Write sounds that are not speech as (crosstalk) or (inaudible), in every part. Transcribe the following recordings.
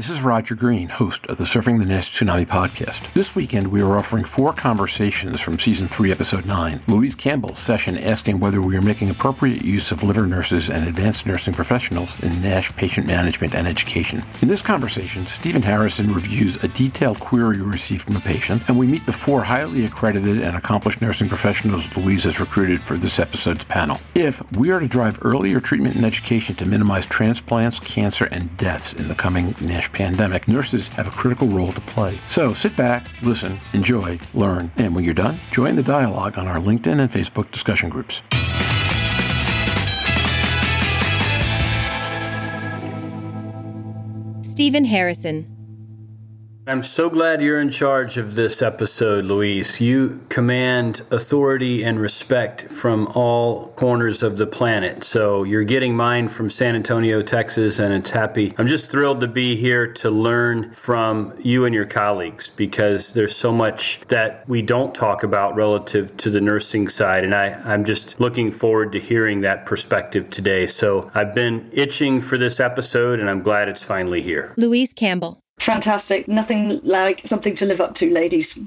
this is Roger Green, host of the Surfing the NASH Tsunami podcast. This weekend, we are offering four conversations from season three, episode nine. Louise Campbell's session asking whether we are making appropriate use of liver nurses and advanced nursing professionals in NASH patient management and education. In this conversation, Stephen Harrison reviews a detailed query received from a patient, and we meet the four highly accredited and accomplished nursing professionals Louise has recruited for this episode's panel. If we are to drive earlier treatment and education to minimize transplants, cancer, and deaths in the coming NASH pandemic, nurses have a critical role to play. So sit back, listen, enjoy, learn, and when you're done, join the dialogue on our LinkedIn and Facebook discussion groups. Stephen Harrison I'm so glad you're in charge of this episode, Louise. You command authority and respect from all corners of the planet. So you're getting mine from San Antonio, Texas, and it's happy. I'm just thrilled to be here to learn from you and your colleagues because there's so much that we don't talk about relative to the nursing side. And I, I'm just looking forward to hearing that perspective today. So I've been itching for this episode, and I'm glad it's finally here. Louise Campbell. Fantastic. Nothing like something to live up to, ladies.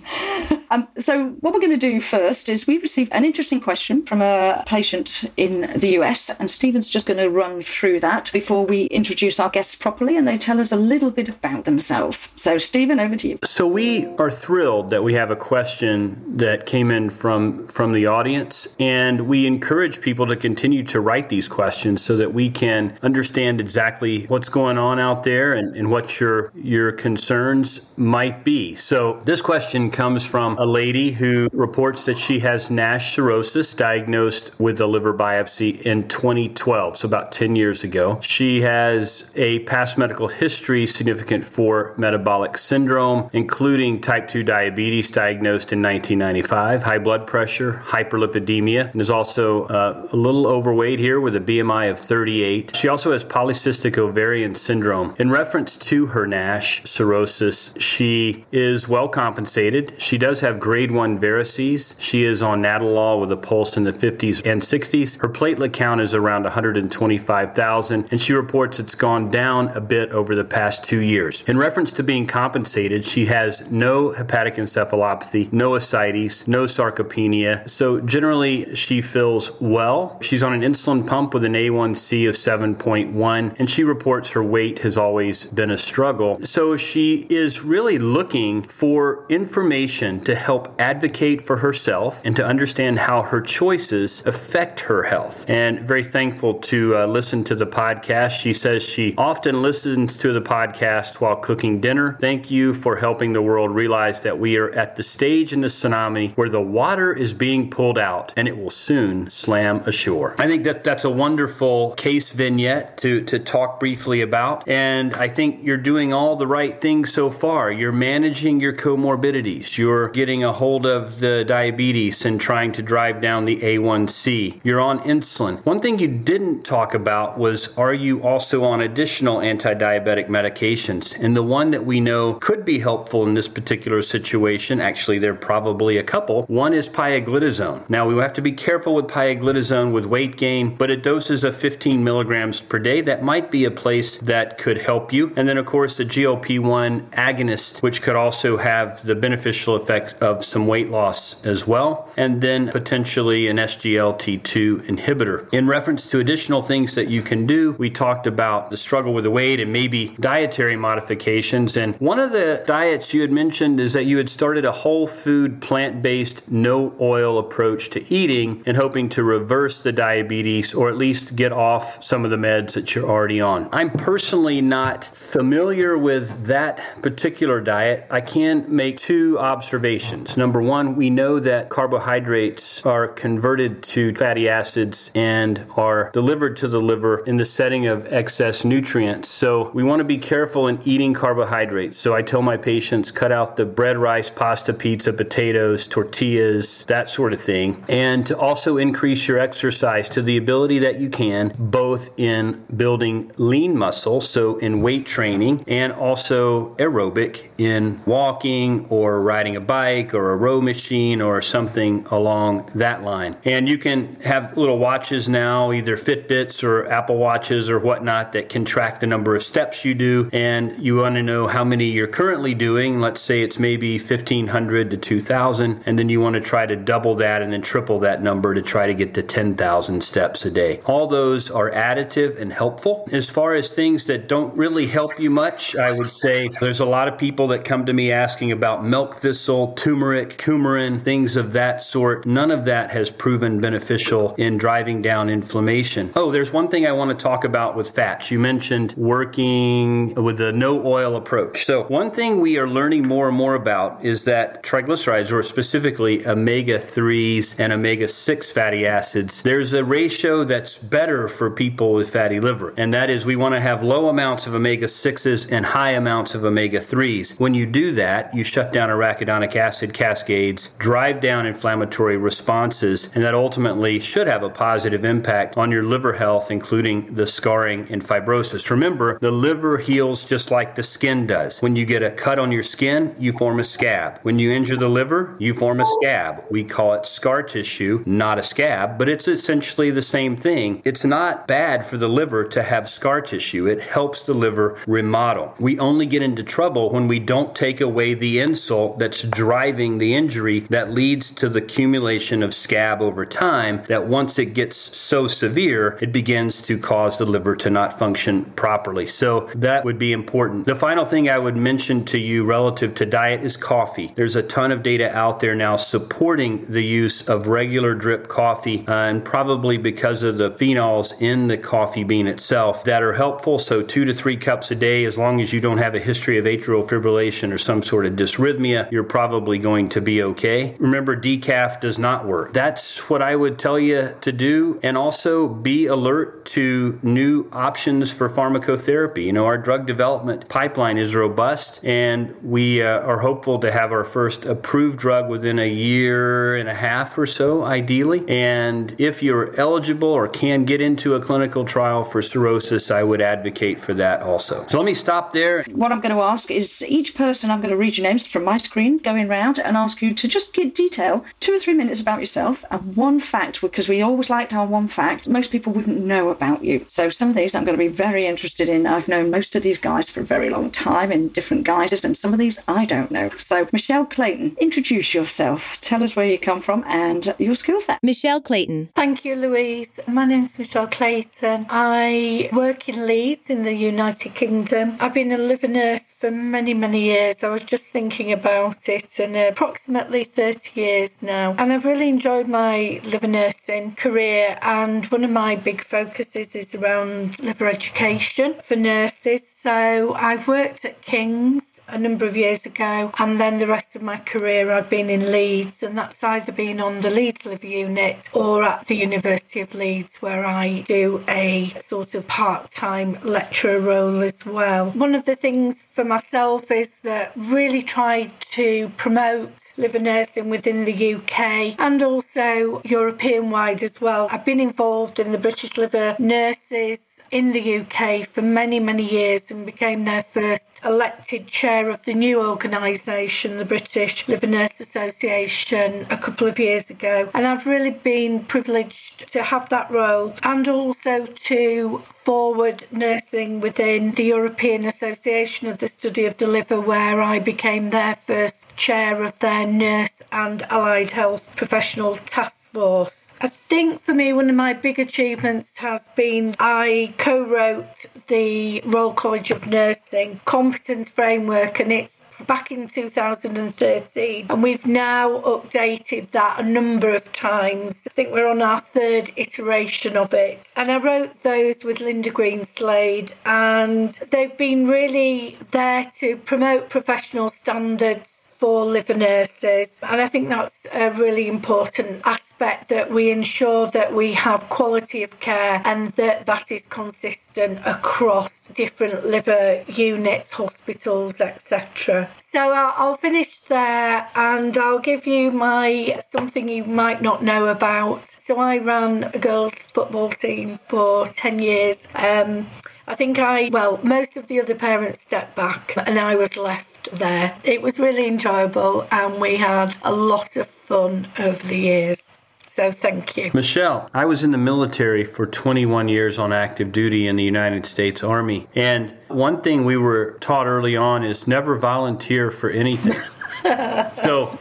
(laughs) um, so, what we're going to do first is we received an interesting question from a patient in the US, and Stephen's just going to run through that before we introduce our guests properly and they tell us a little bit about themselves. So, Stephen, over to you. So, we are thrilled that we have a question that came in from, from the audience, and we encourage people to continue to write these questions so that we can understand exactly what's going on out there and, and what your, your concerns might be. So, this question comes from a lady who reports that she has NASH cirrhosis diagnosed with a liver biopsy in 2012, so about 10 years ago. She has a past medical history significant for metabolic syndrome, including type 2 diabetes diagnosed in 1995, high blood pressure, hyperlipidemia, and is also uh, a little overweight here with a BMI of 38. She also has polycystic ovarian syndrome. In reference to her NASH, cirrhosis. She is well compensated. She does have grade 1 varices. She is on Nadolol with a pulse in the 50s and 60s. Her platelet count is around 125,000, and she reports it's gone down a bit over the past two years. In reference to being compensated, she has no hepatic encephalopathy, no ascites, no sarcopenia. So generally, she feels well. She's on an insulin pump with an A1C of 7.1, and she reports her weight has always been a struggle. So she is really looking for information to help advocate for herself and to understand how her choices affect her health. And very thankful to uh, listen to the podcast. She says she often listens to the podcast while cooking dinner. Thank you for helping the world realize that we are at the stage in the tsunami where the water is being pulled out and it will soon slam ashore. I think that that's a wonderful case vignette to, to talk briefly about. And I think you're doing all the right things so far. You're managing your comorbidities. You're getting a hold of the diabetes and trying to drive down the A1C. You're on insulin. One thing you didn't talk about was are you also on additional anti diabetic medications? And the one that we know could be helpful in this particular situation, actually, there are probably a couple. One is pioglitazone. Now, we have to be careful with pioglitazone with weight gain, but at doses of 15 milligrams per day, that might be a place that could help you. And then, of course, the GLP-1 agonist, which could also have the beneficial effects of some weight loss as well, and then potentially an SGLT2 inhibitor. In reference to additional things that you can do, we talked about the struggle with the weight and maybe dietary modifications. And one of the diets you had mentioned is that you had started a whole food, plant based, no oil approach to eating and hoping to reverse the diabetes or at least get off some of the meds that you're already on. I'm personally not familiar with that particular diet, I can make two observations. Number one, we know that carbohydrates are converted to fatty acids and are delivered to the liver in the setting of excess nutrients. So we want to be careful in eating carbohydrates. So I tell my patients cut out the bread, rice, pasta, pizza, potatoes, tortillas, that sort of thing. And to also increase your exercise to the ability that you can, both in building lean muscle, so in weight training, and also also aerobic in walking or riding a bike bike or a row machine or something along that line. And you can have little watches now, either Fitbits or Apple Watches or whatnot, that can track the number of steps you do. And you want to know how many you're currently doing. Let's say it's maybe 1,500 to 2,000. And then you want to try to double that and then triple that number to try to get to 10,000 steps a day. All those are additive and helpful. As far as things that don't really help you much, I would say there's a lot of people that come to me asking about milk thistle, turmeric, coumarin, things of that sort. None of that has proven beneficial in driving down inflammation. Oh, there's one thing I want to talk about with fats. You mentioned working with a no oil approach. So, one thing we are learning more and more about is that triglycerides, or specifically omega 3s and omega 6 fatty acids, there's a ratio that's better for people with fatty liver. And that is we want to have low amounts of omega 6s and high amounts of omega 3s. When you do that, you shut down arachidonic acid cascades, drive down inflammatory responses, and that ultimately should have a positive impact on your liver health, including the scarring and fibrosis. Remember, the liver heals just like the skin does. When you get a cut on your skin, you form a scab. When you injure the liver, you form a scab. We call it scar tissue, not a scab, but it's essentially the same thing. It's not bad for the liver to have scar tissue, it helps the liver remodel. We only get into trouble when we don't take away the insult that's driving the injury that leads to the accumulation of scab over time that once it gets so severe, it begins to cause the liver to not function properly. So that would be important. The final thing I would mention to you relative to diet is coffee. There's a ton of data out there now supporting the use of regular drip coffee, uh, and probably because of the phenols in the coffee bean itself that are helpful. So, two to three cups a day, as long as you don't have a history of atrial fibrillation or some sort of dysrhythmia, you're probably going to be okay. Remember, decaf does not work. That's what I would tell you to do. And also be alert to new options for pharmacotherapy. You know, our drug development pipeline is robust, and we uh, are hopeful to have our first approved drug within a year and a half or so, ideally. And if you're eligible or can get into a clinical trial for cirrhosis, I would advocate for that also. So let me stop there. What I'm going to ask is each person, I'm going to read your names from my screen going round and ask you to just get detail, two or three minutes about yourself and one fact, because we always liked our one fact most people wouldn't know about you. So some of these I'm going to be very interested in. I've known most of these guys for a very long time in different guises, and some of these I don't know. So, Michele Clayton, introduce yourself. Tell us where you come from and your skill set. Michele Clayton. Thank you, Louise. My name's Michele Clayton. I work in Leeds in the United Kingdom. I've been a liver nurse for many, many years. I was just thinking about it, and approximately 30 years now. And I've really enjoyed my liver nursing career, and one of my big focuses is around liver education for nurses. So I've worked at King's a number of years ago, and then the rest of my career I've been in Leeds, and that's either been on the Leeds Liver Unit or at the University of Leeds, where I do a sort of part time lecturer role as well. One of the things for myself is that really tried to promote liver nursing within the UK and also European wide as well. I've been involved in the British Liver Nurses in the UK for many, many years and became their first elected chair of the new organisation, the British Liver Nurse Association, a couple of years ago. And I've really been privileged to have that role and also to forward nursing within the European Association of the Study of the Liver, where I became their first chair of their nurse and allied health professional task force. I think for me, one of my big achievements has been I co wrote the Royal College of Nursing competence framework, and it's back in 2013 and we've now updated that a number of times. I think we're on our third iteration of it. And I wrote those with Linda Greenslade and they've been really there to promote professional standards for liver nurses. And I think that's a really important aspect that we ensure that we have quality of care and that that is consistent across different liver units, hospitals, etc. So I'll finish there and I'll give you my something you might not know about. So I ran a girls' football team for 10 years. Um, I think I, well, most of the other parents stepped back and I was left left there. It was really enjoyable and we had a lot of fun over the years. So thank you. Michele, I was in the military for 21 years on active duty in the United States Army. And one thing we were taught early on is never volunteer for anything. (laughs) so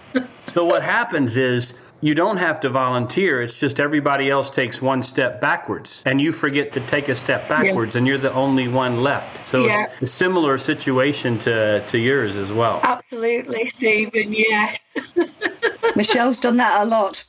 so what happens is you don't have to volunteer. It's just everybody else takes one step backwards, and you forget to take a step backwards, yeah. and you're the only one left. So yeah. it's a similar situation to, to yours as well. Absolutely, Stephen. Yes. (laughs) Michele's done that a lot.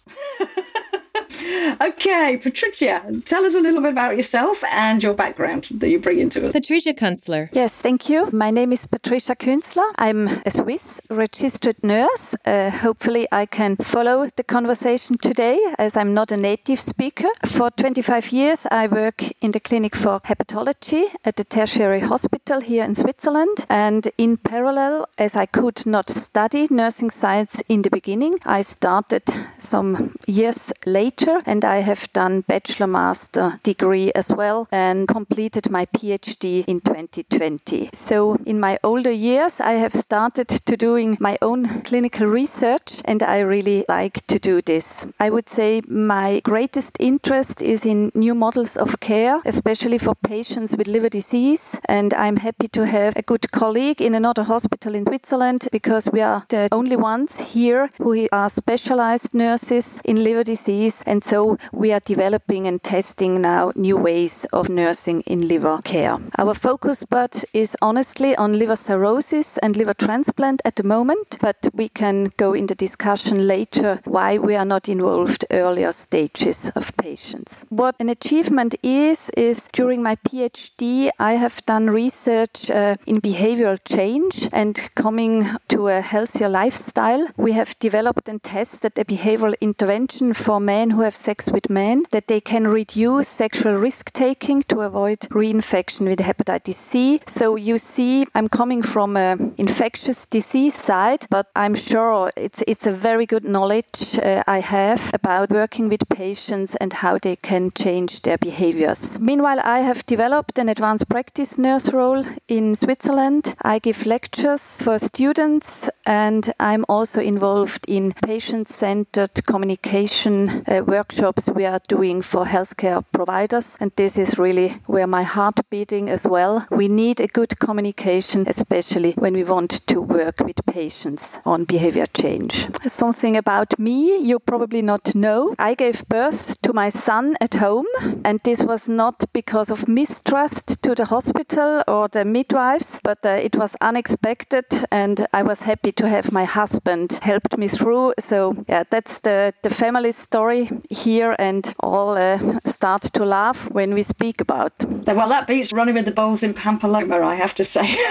Okay, Patrizia, tell us a little bit about yourself and your background that you bring into it. Patrizia Künzler. Yes, thank you. My name is Patrizia Künzler. I'm a Swiss registered nurse. Uh, hopefully, I can follow the conversation today as I'm not a native speaker. For 25 years, I work in the clinic for hepatology at the tertiary hospital here in Switzerland. And in parallel, as I could not study nursing science in the beginning, I started some years later and I have done bachelor master degree as well and completed my PhD in 2020. So in my older years I have started to doing my own clinical research and I really like to do this. I would say my greatest interest is in new models of care, especially for patients with liver disease and I'm happy to have a good colleague in another hospital in Switzerland because we are the only ones here who are specialized nurses in liver disease and so we are developing and testing now new ways of nursing in liver care. Our focus but is honestly on liver cirrhosis and liver transplant at the moment, but we can go in the discussion later why we are not involved earlier stages of patients. What an achievement is, is during my PhD, I have done research uh, in behavioral change and coming to a healthier lifestyle. We have developed and tested a behavioral intervention for men who have sex with men that they can reduce sexual risk taking to avoid reinfection with hepatitis C. So you see, I'm coming from an infectious disease side, but I'm sure it's it's a very good knowledge uh, I have about working with patients and how they can change their behaviors. Meanwhile, I have developed an advanced practice nurse role in Switzerland. I give lectures for students and I'm also involved in patient-centered communication uh, workshops we are doing for healthcare providers. And this is really where my heart beating as well. We need a good communication, especially when we want to work with patients on behavior change. Something about me you probably not know. I gave birth to my son at home, and this was not because of mistrust to the hospital or the midwives, but uh, it was unexpected, and I was happy to have my husband helped me through. So yeah, that's the the family story here, and all uh, start to laugh when we speak about. Well, that beats running with the bulls in Pamplona, I have to say. (laughs)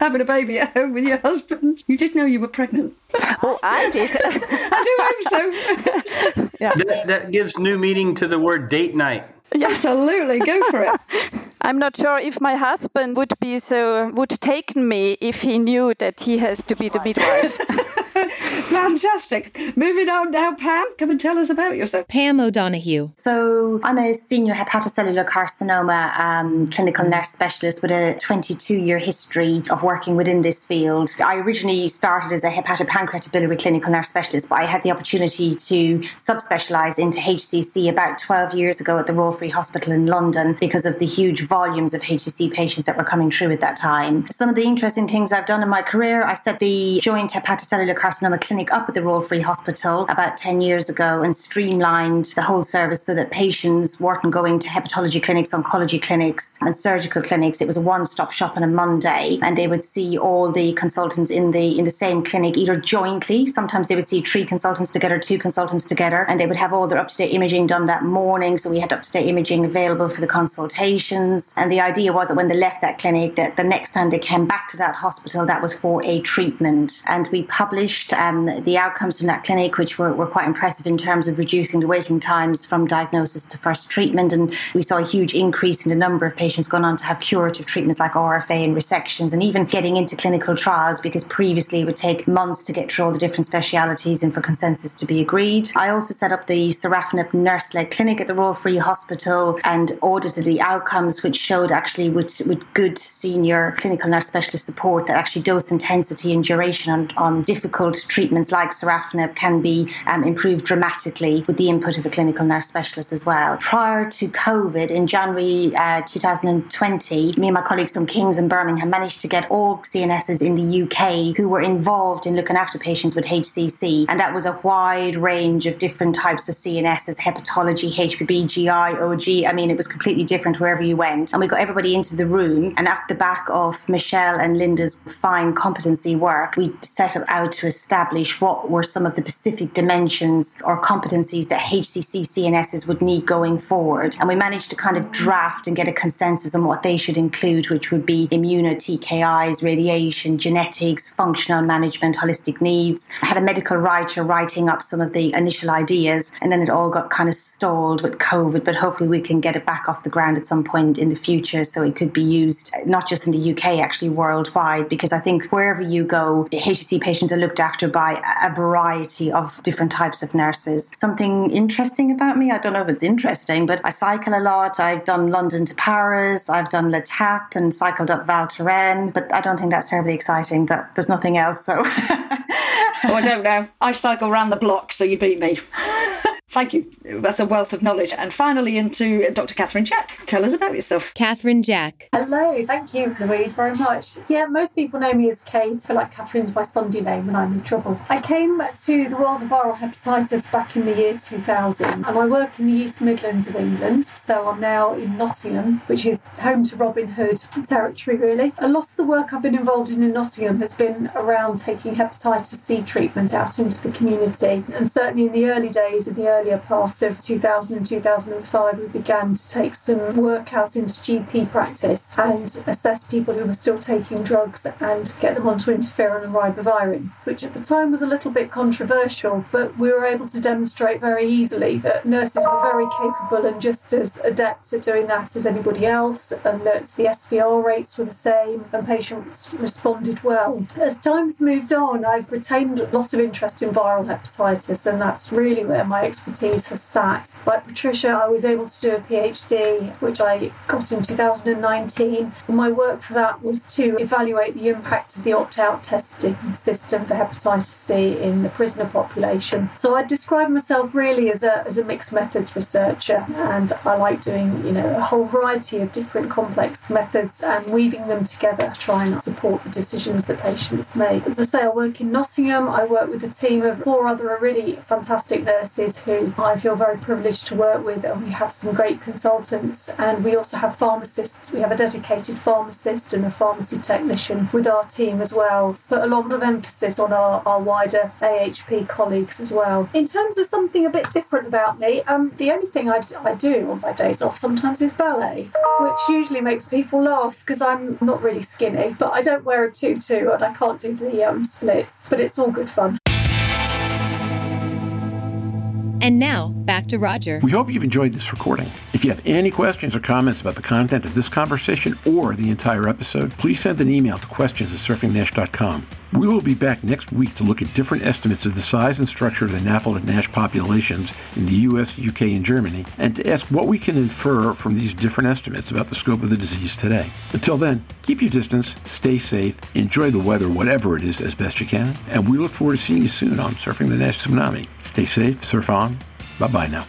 having a baby at home with your husband. You did know you were pregnant. Oh, I did. (laughs) I do hope so. (laughs) yeah. That, that, gives new meaning to the word date night. Yeah. Absolutely, go for it. I'm not sure if my husband would be so would take me if he knew that he has to be the midwife. (laughs) Fantastic. Moving on now, Pam, come and tell us about yourself. Pam O'Donoghue. So, I'm a senior hepatocellular carcinoma um, clinical nurse specialist with a 22 year history of working within this field. I originally started as a hepatopancreatic biliary clinical nurse specialist, but I had the opportunity to subspecialise into HCC about 12 years ago at the Royal Free Hospital in London because of the huge volumes of HCC patients that were coming through at that time. Some of the interesting things I've done in my career, I set the joint hepatocellular carcinoma clinic up at the Royal Free Hospital about 10 years ago and streamlined the whole service so that patients weren't going to hepatology clinics, oncology clinics, and surgical clinics. It was a one-stop shop on a Monday, and they would see all the consultants in the in the same clinic, either jointly. Sometimes they would see three consultants together, two consultants together, and they would have all their up-to-date imaging done that morning. So we had up-to-date imaging available for the consultations. And the idea was that when they left that clinic, that the next time they came back to that hospital, that was for a treatment. And we published um, the outcomes from that clinic, which were, were quite impressive in terms of reducing the waiting times from diagnosis to first treatment. And we saw a huge increase in the number of patients going on to have curative treatments like RFA and resections, and even getting into clinical trials because previously it would take months to get through all the different specialities and for consensus to be agreed. I also set up the sorafenib nurse led clinic at the Royal Free Hospital and audited the outcomes, which showed actually with, with good senior clinical nurse specialist support that actually dose intensity and duration on, on difficult treatments like sorafenib can be um, improved dramatically with the input of a clinical nurse specialist as well. Prior to COVID, in January uh, 2020, me and my colleagues from King's and Birmingham managed to get all CNSs in the UK who were involved in looking after patients with HCC, and that was a wide range of different types of CNSs, hepatology, HPB, GI, OG. I mean, it was completely different wherever you went. And we got everybody into the room, and at the back of Michelle and Linda's fine competency work, we set out to establish what were some of the specific dimensions or competencies that HCC CNSs would need going forward. And we managed to kind of draft and get a consensus on what they should include, which would be immuno TKIs, radiation, genetics, functional management, holistic needs. I had a medical writer writing up some of the initial ideas, and then it all got kind of stalled with COVID. But hopefully, we can get it back off the ground at some point in the future so it could be used not just in the UK, actually worldwide, because I think wherever you go, HCC patients are looked after by a variety of different types of nurses. Something interesting about me, I don't know if it's interesting, but I cycle a lot. I've done London to Paris, I've done L'Étape and cycled up Val Thorens, but I don't think that's terribly exciting, but there's nothing else, so. (laughs) oh, I don't know. I cycle around the block, so you beat me. (laughs) Thank you. That's a wealth of knowledge. And finally, into Dr. Kathryn Jack. Tell us about yourself. Kathryn Jack. Hello. Thank you, Louise, very much. Yeah, most people know me as Kate. but like Kathryn's my Sunday name when I'm in trouble. I came to the world of viral hepatitis back in the year 2000, and I work in the East Midlands of England. So I'm now in Nottingham, which is home to Robin Hood territory, really. A lot of the work I've been involved in in Nottingham has been around taking hepatitis C treatment out into the community. And certainly in the early days, in the early earlier part of 2000 and 2005, we began to take some work out into GP practice and assess people who were still taking drugs and get them onto interferon and ribavirin, which at the time was a little bit controversial, but we were able to demonstrate very easily that nurses were very capable and just as adept at doing that as anybody else, and that the SVR rates were the same and patients responded well. As time's moved on, I've retained a lot of interest in viral hepatitis, and that's really where my expertise expertise has sat. Like Patrizia, I was able to do a PhD, which I got in 2019. My work for that was to evaluate the impact of the opt out testing system for hepatitis C in the prisoner population. So I describe myself really as a, as a mixed methods researcher, and I like doing you know a whole variety of different complex methods and weaving them together, to support the decisions that patients make. As I say, I work in Nottingham. I work with a team of four other really fantastic nurses who I feel very privileged to work with, and we have some great consultants. And we also have pharmacists. We have a dedicated pharmacist and a pharmacy technician with our team as well. So a lot of emphasis on our, our wider AHP colleagues as well. In terms of something a bit different about me, um, the only thing I, I do on my days off sometimes is ballet, which usually makes people laugh because I'm not really skinny, but I don't wear a tutu and I can't do the um, splits, but it's all good fun. And now, back to Roger. We hope you've enjoyed this recording. If you have any questions or comments about the content of this conversation or the entire episode, please send an email to questions at surfingnash.com. We will be back next week to look at different estimates of the size and structure of the NAFLD and NASH populations in the US, UK, and Germany, and to ask what we can infer from these different estimates about the scope of the disease today. Until then, keep your distance, stay safe, enjoy the weather, whatever it is, as best you can, and we look forward to seeing you soon on Surfing the NASH Tsunami. Stay safe, surf on. Bye bye now.